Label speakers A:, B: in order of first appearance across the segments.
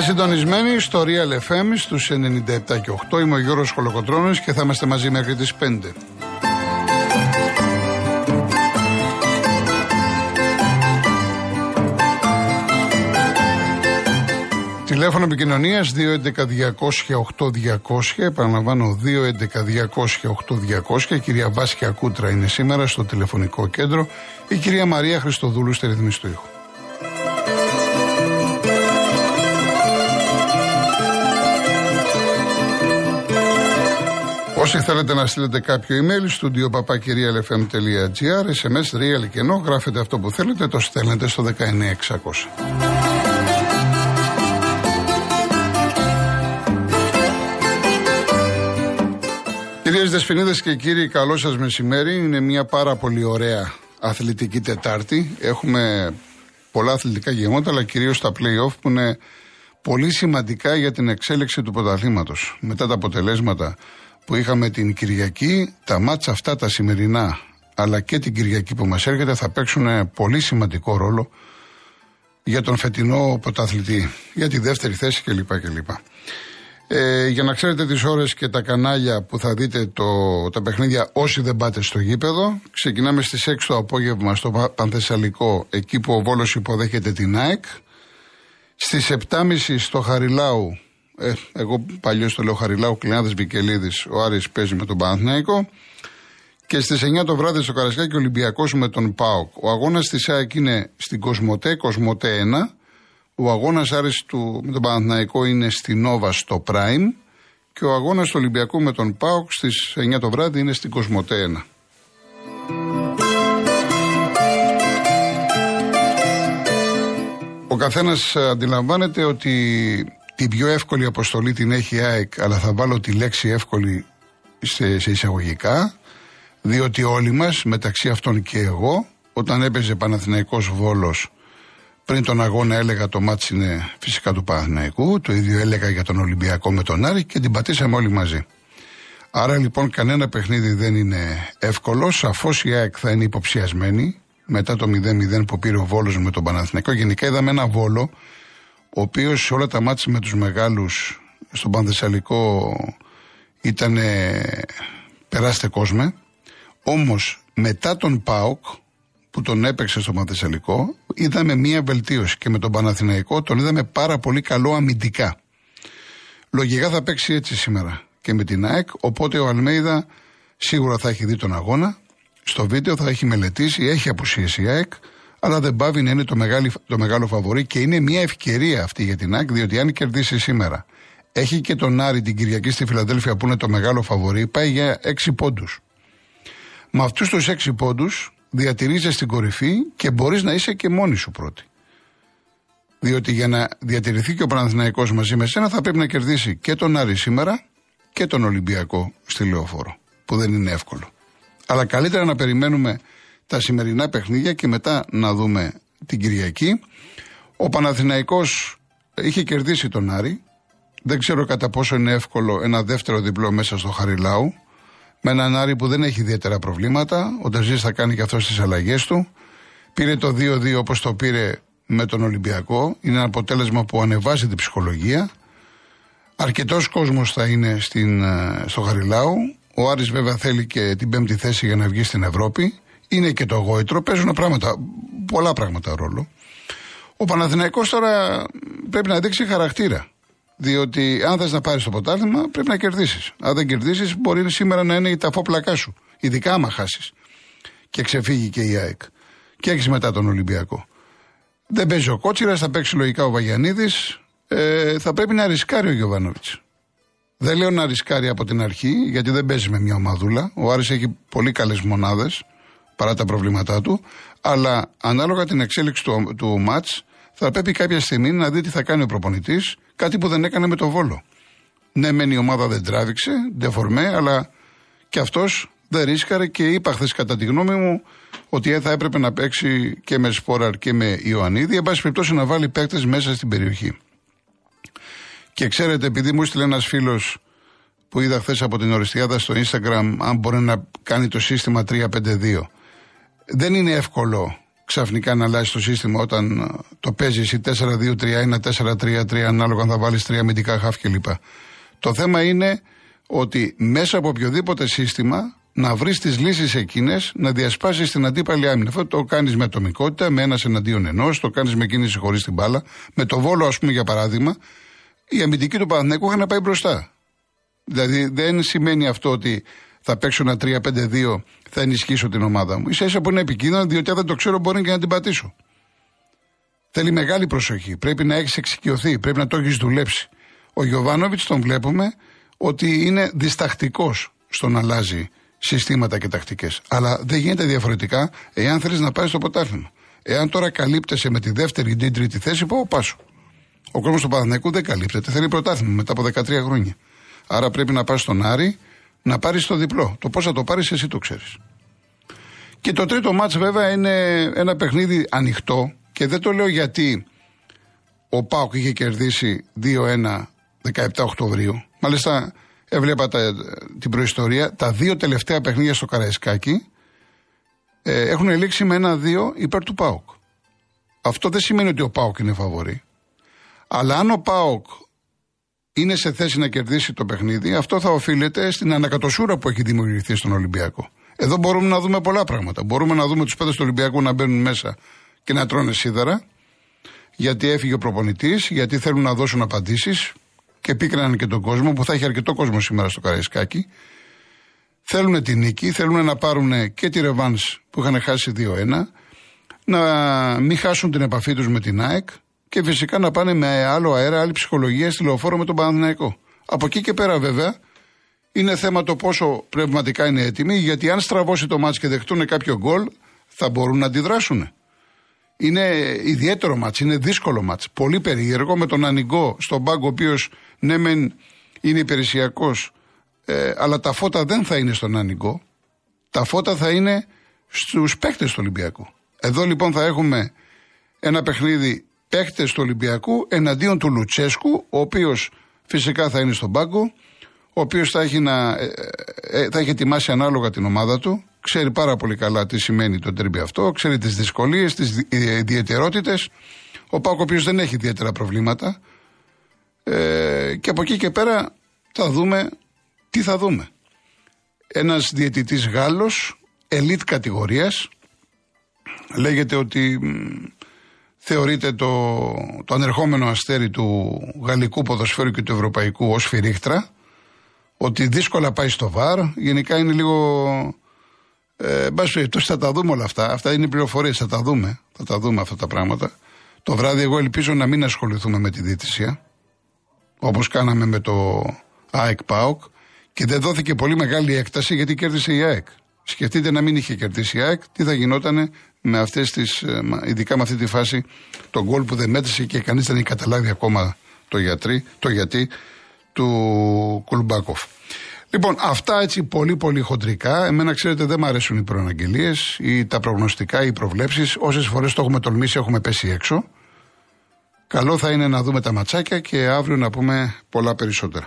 A: συντονισμένοι στο Real FM στους 97 και 8. Είμαι ο Γιώργος Χολοκοτρώνης και θα είμαστε μαζί μέχρι τις 5. Τηλέφωνο επικοινωνίας 211-200-8200. Επαναλαμβάνω 211-200-8200. Η κυρία Βάσια Κούτρα είναι σήμερα στο τηλεφωνικό κέντρο. Η κυρία Μαρία Χριστοδούλου στη ρυθμίση του ήχου. Όσοι θέλετε να στείλετε κάποιο email, στο papakirialfm.gr, sms, real και ενώ γράφετε αυτό που θέλετε, το στέλνετε στο 19600. Κυρίες Δεσποινίδες και κύριοι, καλό σας μεσημέρι. Είναι μια πάρα πολύ ωραία αθλητική Τετάρτη. Έχουμε πολλά αθλητικά γεγονότα, αλλά κυρίως τα playoff που είναι πολύ σημαντικά για την εξέλιξη του πρωταθλήματος. Μετά τα αποτελέσματα που είχαμε την Κυριακή, τα μάτσα αυτά τα σημερινά, αλλά και την Κυριακή που μας έρχεται, θα παίξουν πολύ σημαντικό ρόλο για τον φετινό πρωταθλητή, για τη δεύτερη θέση κλπ. κλπ. Ε, για να ξέρετε τις ώρες και τα κανάλια που θα δείτε το, τα παιχνίδια όσοι δεν πάτε στο γήπεδο, ξεκινάμε στις 6 το απόγευμα στο Πανθεσσαλικό, εκεί που ο Βόλος υποδέχεται την ΑΕΚ. Στις 7.30 στο Χαριλάου ε, εγώ παλιό το λέω Χαριλάου, Κλειάδε Βικελίδη, ο Άρης παίζει με τον Παναθηναϊκό. Και στις 9 το βράδυ στο Καρασκάκι Ολυμπιακός με τον ΠΑΟΚ. Ο αγώνας της ΑΕΚ είναι στην Κοσμοτέ, Κοσμοτέ 1. Ο αγώνας Άρης του με τον Παναθηναϊκό είναι στην Νόβα στο Prime. Και ο αγώνας του Ολυμπιακού με τον ΠΑΟΚ στις 9 το βράδυ είναι στην Κοσμοτέ 1. Ο καθένας αντιλαμβάνεται ότι την πιο εύκολη αποστολή την έχει η ΑΕΚ, αλλά θα βάλω τη λέξη εύκολη σε, σε εισαγωγικά, διότι όλοι μας, μεταξύ αυτών και εγώ, όταν έπαιζε Παναθηναϊκός Βόλος, πριν τον αγώνα έλεγα το μάτς είναι φυσικά του Παναθηναϊκού, το ίδιο έλεγα για τον Ολυμπιακό με τον Άρη και την πατήσαμε όλοι μαζί. Άρα λοιπόν κανένα παιχνίδι δεν είναι εύκολο, σαφώς η ΑΕΚ θα είναι υποψιασμένη, μετά το 0-0 που πήρε ο Βόλος με τον Παναθηναϊκό. Γενικά είδαμε ένα Βόλο ο οποίος σε όλα τα μάτια με τους μεγάλους στον Πανθεσσαλικό ήταν περάστε κόσμο. Όμως μετά τον ΠΑΟΚ που τον έπαιξε στο Πανθεσσαλικό είδαμε μία βελτίωση και με τον Παναθηναϊκό τον είδαμε πάρα πολύ καλό αμυντικά. Λογικά θα παίξει έτσι σήμερα και με την ΑΕΚ οπότε ο Αλμέιδα σίγουρα θα έχει δει τον αγώνα στο βίντεο θα έχει μελετήσει, έχει απουσίαση η ΑΕΚ αλλά δεν πάβει να είναι το, μεγάλο, το μεγάλο φαβορή και είναι μια ευκαιρία αυτή για την ΑΕΚ, διότι αν κερδίσει σήμερα, έχει και τον Άρη την Κυριακή στη Φιλαδέλφια που είναι το μεγάλο φαβορή, πάει για έξι πόντους. Με αυτούς τους έξι πόντους διατηρείσαι στην κορυφή και μπορείς να είσαι και μόνη σου πρώτη. Διότι για να διατηρηθεί και ο Παναθηναϊκός μαζί με σένα θα πρέπει να κερδίσει και τον Άρη σήμερα και τον Ολυμπιακό στη Λεωφόρο, που δεν είναι εύκολο. Αλλά καλύτερα να περιμένουμε τα σημερινά παιχνίδια και μετά να δούμε την Κυριακή. Ο Παναθηναϊκός είχε κερδίσει τον Άρη. Δεν ξέρω κατά πόσο είναι εύκολο ένα δεύτερο διπλό μέσα στο Χαριλάου. Με έναν Άρη που δεν έχει ιδιαίτερα προβλήματα. Ο Τερζής θα κάνει και αυτό τι αλλαγές του. Πήρε το 2-2 όπως το πήρε με τον Ολυμπιακό. Είναι ένα αποτέλεσμα που ανεβάζει την ψυχολογία. Αρκετός κόσμος θα είναι στην, ε, στο Χαριλάου. Ο Άρης βέβαια θέλει και την πέμπτη θέση για να βγει στην Ευρώπη είναι και το γόητρο, παίζουν πράγματα, πολλά πράγματα ρόλο. Ο Παναθηναϊκός τώρα πρέπει να δείξει χαρακτήρα. Διότι αν θες να πάρεις το ποτάθλημα, πρέπει να κερδίσεις. Αν δεν κερδίσεις, μπορεί σήμερα να είναι η ταφόπλακά σου. Ειδικά άμα χάσεις. Και ξεφύγει και η ΑΕΚ. Και έχεις μετά τον Ολυμπιακό. Δεν παίζει ο Κότσιρας, θα παίξει λογικά ο Βαγιανίδης. Ε, θα πρέπει να ρισκάρει ο Γιωβάνοβιτς. Δεν λέω να ρισκάρει από την αρχή, γιατί δεν παίζει με μια ομαδούλα. Ο Άρης έχει πολύ καλές μονάδες παρά τα προβλήματά του. Αλλά ανάλογα την εξέλιξη του, του ματ, θα πρέπει κάποια στιγμή να δει τι θα κάνει ο προπονητής, κάτι που δεν έκανε με το βόλο. Ναι, μεν η ομάδα δεν τράβηξε, φορμέ, αλλά και αυτός δεν ρίσκαρε και είπα χθες κατά τη γνώμη μου ότι θα έπρεπε να παίξει και με Σπόραρ και με Ιωαννίδη, εν πάση περιπτώσει να βάλει παίκτες μέσα στην περιοχή. Και ξέρετε, επειδή μου έστειλε ένας φίλος που είδα χθες από την Οριστιάδα στο Instagram, αν μπορεί να κάνει το σύστημα 3-5-2 δεν είναι εύκολο ξαφνικά να αλλάζει το σύστημα όταν ε, το παίζεις εσύ 4-2-3 ή 4-3-3 ανάλογα αν θα βάλεις τρία αμυντικά χαφ κλπ. Το θέμα είναι ότι μέσα από οποιοδήποτε σύστημα να βρεις τις λύσεις εκείνες να διασπάσεις την αντίπαλη άμυνα. Αυτό το κάνεις με ατομικότητα, με ένας εναντίον ενός, το κάνεις με κίνηση χωρίς την μπάλα. Με το βόλο, ας πούμε, για παράδειγμα, η αμυντική του Παναθηναϊκού είχαν να πάει μπροστά. Δηλαδή δεν σημαίνει αυτό ότι θα παίξω ένα 3-5-2, θα ενισχύσω την ομάδα μου. σα ίσα που είναι επικίνδυνο, διότι αν δεν το ξέρω μπορεί και να την πατήσω. Θέλει μεγάλη προσοχή. Πρέπει να έχεις εξοικειωθεί, πρέπει να το έχεις δουλέψει. Ο Γιωβάνοβιτς τον βλέπουμε ότι είναι διστακτικός στο να αλλάζει συστήματα και τακτικές. Αλλά δεν γίνεται διαφορετικά εάν θέλεις να πάει στο ποτάθλημα. Εάν τώρα καλύπτεσαι με τη δεύτερη ή την τρίτη θέση, πάω πάσο. Ο κόσμος του Παναθηναϊκού δεν καλύπτεται. Θέλει πρωτάθλημα μετά από 13 χρόνια. Άρα πρέπει να πας στον Άρη να πάρεις το διπλό. Το πώς θα το πάρεις, εσύ το ξέρεις. Και το τρίτο μάτς βέβαια είναι ένα παιχνίδι ανοιχτό και δεν το λέω γιατί ο Πάουκ είχε κερδίσει 2-1 17 Οκτωβρίου. Μάλιστα έβλεπα τα, την προϊστορία. Τα δύο τελευταία παιχνίδια στο Καραϊσκάκι ε, έχουν λήξει με ένα-δύο υπέρ του Πάουκ. Αυτό δεν σημαίνει ότι ο Πάουκ είναι φαβορή. Αλλά αν ο Πάουκ είναι σε θέση να κερδίσει το παιχνίδι, αυτό θα οφείλεται στην ανακατοσούρα που έχει δημιουργηθεί στον Ολυμπιακό. Εδώ μπορούμε να δούμε πολλά πράγματα. Μπορούμε να δούμε τους παίδε του Ολυμπιακού να μπαίνουν μέσα και να τρώνε σίδερα, γιατί έφυγε ο προπονητής, γιατί θέλουν να δώσουν απαντήσεις και πήκραναν και τον κόσμο, που θα έχει αρκετό κόσμο σήμερα στο Καραϊσκάκι. Θέλουν την νίκη, θέλουν να πάρουν και τη Ρεβάν που είχαν χάσει 2-1, να μην χάσουν την επαφή τους με την ΑΕΚ και φυσικά να πάνε με άλλο αέρα, άλλη ψυχολογία στη λεωφόρο με τον Παναθηναϊκό. Από εκεί και πέρα βέβαια είναι θέμα το πόσο πνευματικά είναι έτοιμοι, γιατί αν στραβώσει το μάτς και δεχτούν κάποιο γκολ, θα μπορούν να αντιδράσουν. Είναι ιδιαίτερο μάτς, είναι δύσκολο μάτς. Πολύ περίεργο με τον Ανιγκό στον πάγκο, ο οποίος ναι, μεν είναι υπηρεσιακός, ε, αλλά τα φώτα δεν θα είναι στον Ανιγκό. Τα φώτα θα είναι στους παίκτες του Ολυμπιακού. Εδώ λοιπόν θα έχουμε ένα παιχνίδι παίκτε του Ολυμπιακού εναντίον του Λουτσέσκου, ο οποίος φυσικά θα είναι στον πάγκο, ο οποίος θα, έχει ε, ε, θα έχει ετοιμάσει ανάλογα την ομάδα του, ξέρει πάρα πολύ καλά τι σημαίνει το τρίμπι αυτό, ξέρει τις δυσκολίες, τις ιδιαιτερότητες. Ο Πάκο, ο οποίος δεν έχει ιδιαίτερα προβλήματα. Ε, και από εκεί και πέρα θα δούμε τι θα δούμε. Ένας διαιτητής Γάλλος, ελίτ κατηγορίας, λέγεται ότι θεωρείται το, το ανερχόμενο αστέρι του γαλλικού ποδοσφαίρου και του ευρωπαϊκού ως φυρίχτρα, ότι δύσκολα πάει στο βαρ, γενικά είναι λίγο... Ε, θα τα δούμε όλα αυτά. Αυτά είναι οι πληροφορίες, θα τα δούμε. Θα τα δούμε αυτά τα πράγματα. Το βράδυ, εγώ ελπίζω να μην ασχοληθούμε με τη διαιτησία, όπως κάναμε με το ΑΕΚ ΠΑΟΚ, και δεν δόθηκε πολύ μεγάλη έκταση γιατί κέρδισε η ΑΕΚ. Σκεφτείτε να μην είχε κερδίσει η ΑΕΚ, τι θα γινόταν με αυτές τις, ε, ειδικά με αυτή τη φάση, τον γκολ που δεν μέτρησε και κανείς δεν έχει καταλάβει ακόμα το, γιατρί, το γιατί του Κουλμπάκοφ. Λοιπόν, αυτά έτσι πολύ πολύ χοντρικά. Εμένα, ξέρετε, δεν μου αρέσουν οι προαναγγελίες ή τα προγνωστικά ή οι προβλέψεις. Όσες φορές το έχουμε τολμήσει, έχουμε πέσει έξω. Καλό θα είναι να δούμε τα ματσάκια και αύριο να πούμε πολλά περισσότερα.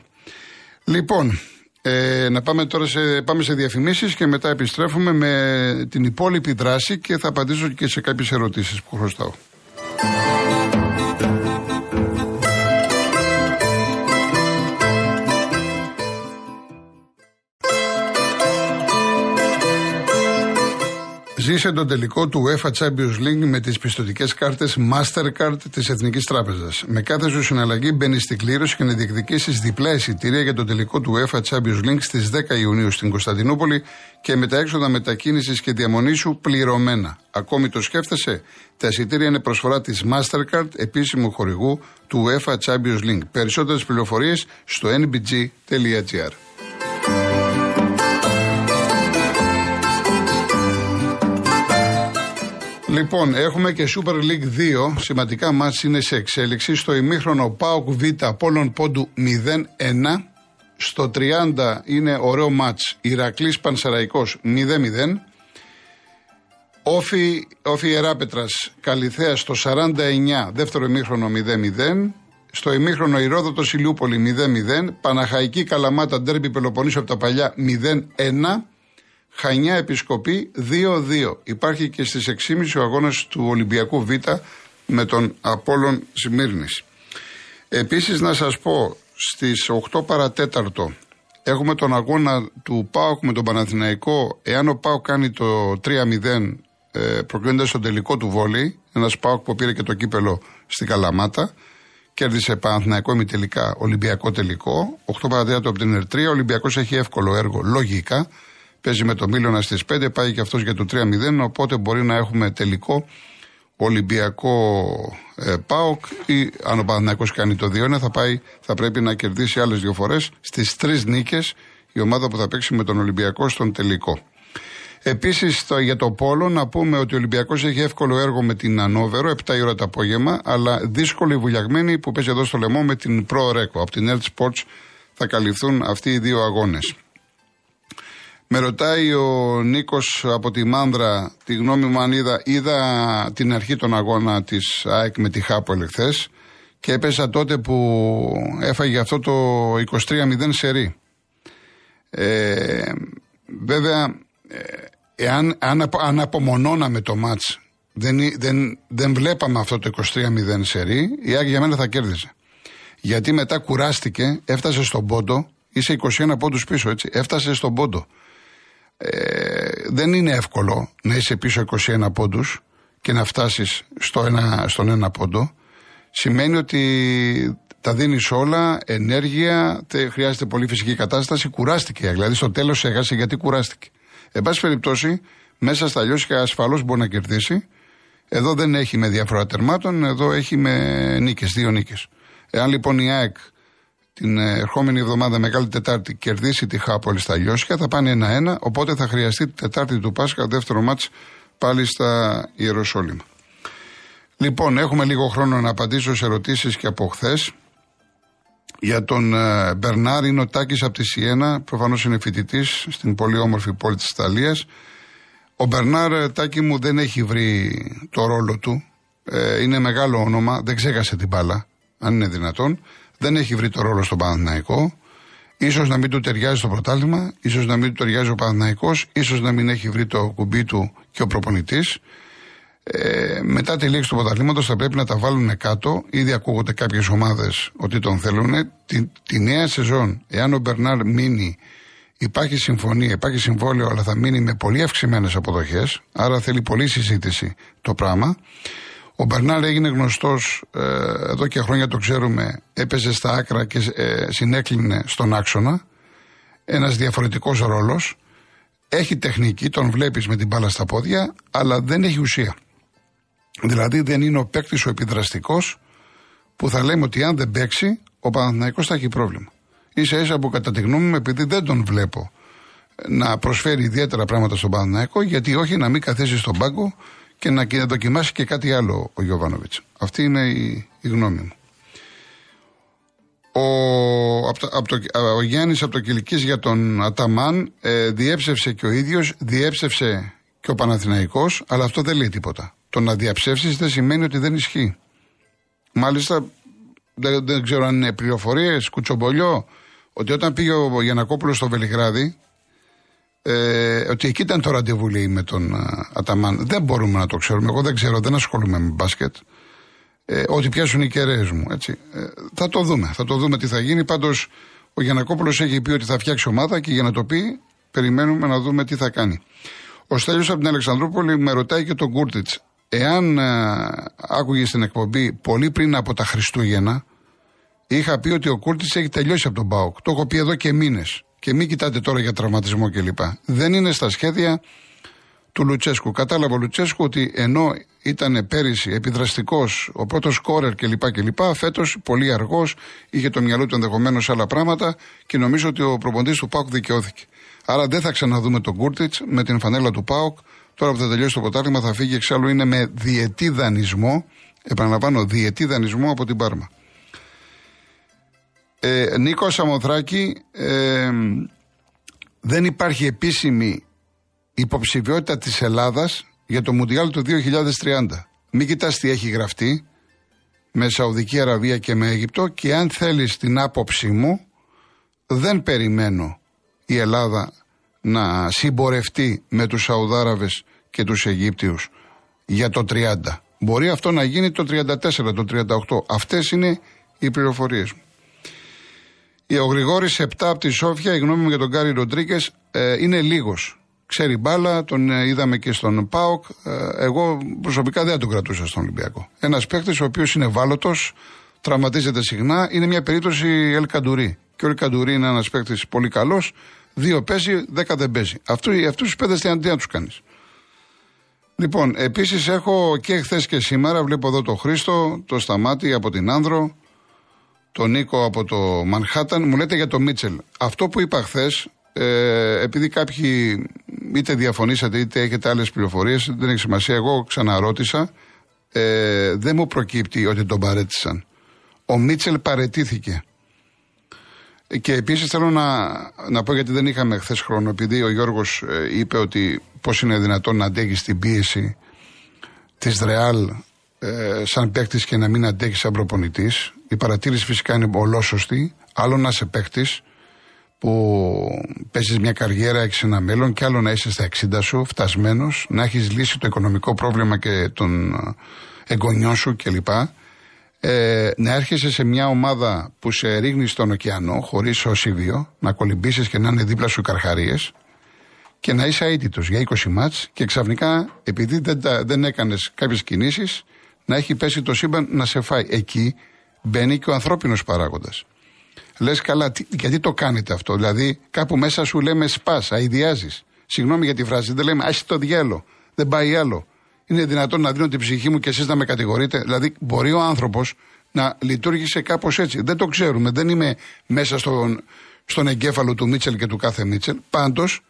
A: Λοιπόν, ε, να πάμε τώρα σε, πάμε σε διαφημίσεις και μετά επιστρέφουμε με την υπόλοιπη δράση και θα απαντήσω και σε κάποιες ερωτήσεις που χρωστάω. Ζήσε τον τελικό του UEFA Champions League με τις πιστοτικές κάρτες Mastercard της Εθνικής Τράπεζας. Με κάθε σου συναλλαγή μπαίνει στην κλήρωση και να διεκδικήσεις διπλά εισιτήρια για τον τελικό του UEFA Champions League στις 10 Ιουνίου στην Κωνσταντινούπολη και με τα έξοδα μετακίνησης και διαμονής σου πληρωμένα. Ακόμη το σκέφτεσαι; Τα εισιτήρια είναι προσφορά της Mastercard, επίσημου χορηγού του UEFA Champions League. Περισσότερες πληροφορίες στο nbg.gr. Λοιπόν, έχουμε και Super League 2. Σημαντικά μάτς είναι σε εξέλιξη. Στο ημίχρονο Πάοκ Β Πόλων Πόντου 0-1. Στο 30 είναι ωραίο μάτς Ηρακλής Πανσεραϊκός 0-0. Όφι, Όφι Ιεράπετρας Καλυθέα στο 49, δεύτερο ημίχρονο 0-0. Στο ημίχρονο Ηρόδοτος Ηλιούπολη 0-0. Παναχαϊκή Καλαμάτα Ντέρμπι Πελοποννήσου από τα παλιά 0-1. Χανιά Επισκοπή 2-2. Υπάρχει και στις 6.30 ο αγώνας του Ολυμπιακού Β με τον Απόλλων Σμύρνης. Επίσης να σας πω στις 8 παρατέταρτο έχουμε τον αγώνα του ΠΑΟΚ με τον Παναθηναϊκό. Εάν ο ΠΑΟΚ κάνει το 3-0 ε, προκρίνεται στο τελικό του βόλεϊ, ένας ΠΑΟΚ που πήρε και το κύπελο στην Καλαμάτα, κέρδισε Παναθηναϊκό τελικά Ολυμπιακό τελικό, 8 παρατέταρτο από την Ερτρία, ο Ολυμπιακός έχει εύκολο έργο λογικά, παίζει με τον Μίλωνα στις 5, πάει και αυτός για το 3-0, οπότε μπορεί να έχουμε τελικό Ολυμπιακό ε, ΠΑΟΚ ή αν ο Παναθηναϊκός κάνει το 2 θα, πάει, θα πρέπει να κερδίσει άλλες δύο φορές στις τρεις νίκες η ομάδα που θα παίξει με τον Ολυμπιακό στον τελικό. Επίσης για το Πόλο να πούμε ότι ο Ολυμπιακός έχει εύκολο έργο με την Ανόβερο, 7 η ώρα το απόγευμα, αλλά δύσκολη βουλιαγμένη που παίζει εδώ στο λαιμό με την Pro Reco. Από την Earth Sports θα καλυφθούν αυτοί οι δύο αγώνες. Με ρωτάει ο Νίκος από τη Μάνδρα τη γνώμη μου αν είδα, είδα την αρχή των αγώνα της ΑΕΚ με τη Χάπολ εχθές και έπεσα τότε που έφαγε αυτό το 23-0 σερί. Ε, βέβαια, ε, εάν, αν, αν απομονώναμε το μάτς, δεν, δεν, δεν βλέπαμε αυτό το 23-0 σερί, η ΑΕΚ για μένα θα κέρδιζε. Γιατί μετά κουράστηκε, έφτασε στον πόντο, είσαι 21 πόντους πίσω έτσι, έφτασε στον πόντο. Ε, δεν είναι εύκολο να είσαι πίσω 21 πόντους και να φτάσεις στο ένα, στον ένα πόντο. Σημαίνει ότι τα δίνεις όλα, ενέργεια, τε, χρειάζεται πολύ φυσική κατάσταση. Κουράστηκε, δηλαδή στο τέλος έχασε γιατί κουράστηκε. Εν πάση περιπτώσει, μέσα στα λιώσια ασφαλώς μπορεί να κερδίσει. Εδώ δεν έχει με διαφορά τερμάτων, εδώ έχει με νίκες, δύο νίκες. Εάν λοιπόν η ΑΕΚ την ε, ερχόμενη εβδομάδα Μεγάλη Τετάρτη κερδίσει τη Χάπολη στα Λιώσια, θα πάνε ένα-ένα, οπότε θα χρειαστεί τη Τετάρτη του Πάσχα δεύτερο μάτς πάλι στα Ιεροσόλυμα. Λοιπόν, έχουμε λίγο χρόνο να απαντήσω σε ερωτήσεις και από χθες. Για τον ε, Μπερνάρ είναι ο Τάκης από τη Σιένα, προφανώς είναι φοιτητής στην πολύ όμορφη πόλη της Ιταλίας. Ο Μπερνάρ, ε, Τάκη μου, δεν έχει βρει το ρόλο του. Ε, είναι μεγάλο όνομα, δεν ξέχασε την μπάλα, αν είναι δυνατόν δεν έχει βρει το ρόλο στον Παναθηναϊκό. Ίσως να μην του ταιριάζει το πρωτάθλημα, ίσως να μην του ταιριάζει ο Παναθηναϊκός, ίσως να μην έχει βρει το κουμπί του και ο προπονητής. Ε, μετά τη λήξη του πρωταθλήματος θα πρέπει να τα βάλουν κάτω. Ήδη ακούγονται κάποιες ομάδες ότι τον θέλουν. Τη, τη νέα σεζόν, εάν ο Μπερνάρ μείνει, υπάρχει συμφωνία, υπάρχει συμβόλαιο, αλλά θα μείνει με πολύ αυξημένες αποδοχές. Άρα θέλει πολλή συζήτηση το πράγμα. Ο Μπερνάρ έγινε γνωστός, ε, εδώ και χρόνια το ξέρουμε, έπαιζε στα άκρα και ε, συνέκλεινε στον άξονα. Ένας διαφορετικός ρόλος. Έχει τεχνική, τον βλέπεις με την μπάλα στα πόδια, αλλά δεν έχει ουσία. Δηλαδή δεν είναι ο παίκτης ο επιδραστικός που θα λέμε ότι αν δεν παίξει, ο Παναθηναϊκός θα έχει πρόβλημα. σα ίσα που κατά τη γνώμη μου, επειδή δεν τον βλέπω να προσφέρει ιδιαίτερα πράγματα στον Παναθηναϊκό, γιατί όχι να μην καθίσει στον πάγκο και να δοκιμάσει και κάτι άλλο ο Γιωβάνοβιτς. Αυτή είναι η, η γνώμη μου. Ο, από το, ο Γιάννης από το Κιλικής για τον Αταμάν ε, διέψευσε και ο ίδιος, διέψευσε και ο Παναθηναϊκός, αλλά αυτό δεν λέει τίποτα. Το να διαψεύσεις δεν σημαίνει ότι δεν ισχύει. Μάλιστα, δεν, δεν ξέρω αν είναι πληροφορίες, κουτσομπολιό, ότι όταν πήγε ο Γιανακόπουλος στο Βελιγράδι, ε, ότι εκεί ήταν το ραντεβού με τον uh, Αταμάν. Δεν μπορούμε να το ξέρουμε. Εγώ δεν ξέρω, δεν ασχολούμαι με μπάσκετ. Ε, ότι πιάσουν οι κεραίες μου. Έτσι. Ε, θα το δούμε. Θα το δούμε τι θα γίνει. Πάντως ο Γιανακόπουλος έχει πει ότι θα φτιάξει ομάδα και για να το πει, περιμένουμε να δούμε τι θα κάνει. Ο Στέλιος από την Αλεξανδρούπολη με ρωτάει και τον Κούρτιτς. Εάν ε, άκουγε στην εκπομπή πολύ πριν από τα Χριστούγεννα, είχα πει ότι ο Κούρτιτς έχει τελειώσει από τον Μπάουκ. Το έχω πει εδώ και μήνες. Και μην κοιτάτε τώρα για τραυματισμό κλπ. Δεν είναι στα σχέδια του Λουτσέσκου. Κατάλαβε ο Λουτσέσκου ότι ενώ ήταν πέρυσι επιδραστικός, ο πρώτος σκόρερ κλπ. κλπ. Φέτος πολύ αργός, είχε το μυαλό του ενδεχομένως σε άλλα πράγματα και νομίζω ότι ο προποντή του Πάουκ δικαιώθηκε. Άρα δεν θα ξαναδούμε τον Κούρτιτς με την φανέλα του Πάουκ. Τώρα που θα τελειώσει το ποτάλημα θα φύγει εξάλλου είναι με διετή δανεισμό. Επαναλαμβάνω, διετή δανεισμό από την Πάρμα. Ε, Νίκο Σαμοθράκη, ε, δεν υπάρχει επίσημη υποψηφιότητα της Ελλάδας για το Μουντιάλ του 2030. Μην κοιτάς τι έχει γραφτεί με Σαουδική Αραβία και με Αίγυπτο και αν θέλεις την άποψή μου δεν περιμένω η Ελλάδα να συμπορευτεί με τους Σαουδάραβες και τους Αιγύπτιους για το 30. Μπορεί αυτό να γίνει το 34, το 38. Αυτές είναι οι πληροφορίες μου. Ο Γρηγόρης 7 από τη Σόφια, η γνώμη μου για τον Γκάρι Ροντρίγκες ε, είναι λίγος. Ξέρει μπάλα, τον ε, είδαμε και στον ΠΑΟΚ. Ε, εγώ προσωπικά δεν τον κρατούσα στον Ολυμπιακό. Ένας παίχτη ο οποίος είναι ευάλωτος, τραυματίζεται συχνά, είναι μια περίπτωση Ελ Καντουρί. Και ο Ελ Καντουρί είναι ένας παίχτη πολύ καλός. Δύο παίζει, δέκα δεν παίζει. Αυτού τους πέντε στην αντία τους κάνεις. Λοιπόν, επίσης έχω και χθες και σήμερα, βλέπω εδώ το Χρήστο, το Σταμάτη από την Άνδρο, τον Νίκο από το Μανχάταν, μου λέτε για το Μίτσελ. Αυτό που είπα χθες, ε, επειδή κάποιοι είτε διαφωνήσατε είτε έχετε άλλες πληροφορίες, δεν έχει σημασία. Εγώ ξαναρώτησα, ε, δεν μου προκύπτει ότι τον παρέτησαν. Ο Μίτσελ παρετήθηκε. Και επίσης θέλω να, να πω γιατί δεν είχαμε χθες χρόνο, επειδή ο Γιώργος ε, είπε ότι πώς είναι δυνατόν να αντέχει την πίεση της Ρεάλ ε, σαν παίκτης και να μην αντέχεις σαν προπονητής. Η παρατήρηση φυσικά είναι ολόσωστη. Άλλο να είσαι παίκτης που παίζεις μια καριέρα, έχεις ένα μέλλον, και άλλο να είσαι στα 60 σου, φτασμένος, να έχεις λύσει το οικονομικό πρόβλημα και των εγγονιών σου κλπ. Ε, να έρχεσαι σε μια ομάδα που σε ρίχνει στον ωκεανό, χωρίς osivio, να κολυμπήσεις και να είναι δίπλα σου καρχαρίες και να είσαι αίτητος για 20 μάτς και ξαφνικά, επειδή δεν, δεν έκανες κάποιες κινήσεις, να έχει πέσει το σύμπαν να σε φάει. Εκεί μπαίνει και ο ανθρώπινος παράγοντας. Λες καλά, τι, γιατί το κάνετε αυτό; Δηλαδή, κάπου μέσα σου λέμε σπα, αειδιάζεις. Συγγνώμη για τη φράση, δεν λέμε άσχη το διάλο. Δεν πάει άλλο. Είναι δυνατόν να δίνω την ψυχή μου και εσείς να με κατηγορείτε; Δηλαδή, μπορεί ο άνθρωπος να λειτουργήσε κάπως έτσι. Δεν το ξέρουμε. Δεν είμαι μέσα στον, στον εγκέφαλο του Μίτσελ και του κάθε Μίτσελ. Πάντως,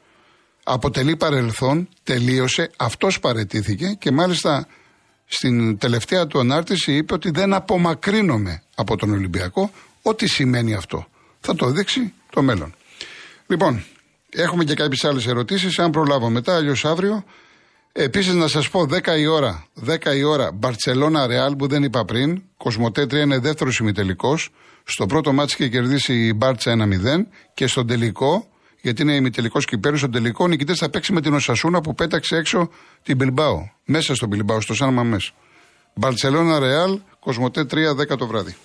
A: αποτελεί παρελθόν, τελείωσε, αυτός παρετήθηκε και μάλιστα στην τελευταία του ανάρτηση είπε ότι δεν απομακρύνομαι από τον Ολυμπιακό, ό,τι σημαίνει αυτό. Θα το δείξει το μέλλον. Λοιπόν, έχουμε και κάποιες άλλες ερωτήσεις. Αν προλάβω μετά, αλλιώς αύριο. Επίσης, να σας πω 10 η ώρα, 10 η ώρα, Μπαρσελόνα Ρεάλ που δεν είπα πριν. Κοσμοτέ 3 είναι δεύτερο ημιτελικός. Στο πρώτο μάτι είχε κερδίσει η Μπάρτσα 1-0 και στον τελικό γιατί είναι ημιτελικός κυπέλου. Στον τελικό νικητή θα παίξει με την Οσασούνα που πέταξε έξω την Μπιλμπάο. Μέσα στον Μπιλμπάο, στο Σαν Μαμές. Μπαρσελόνα Ρεάλ, Κοσμοτέ 3, 10 το βράδυ.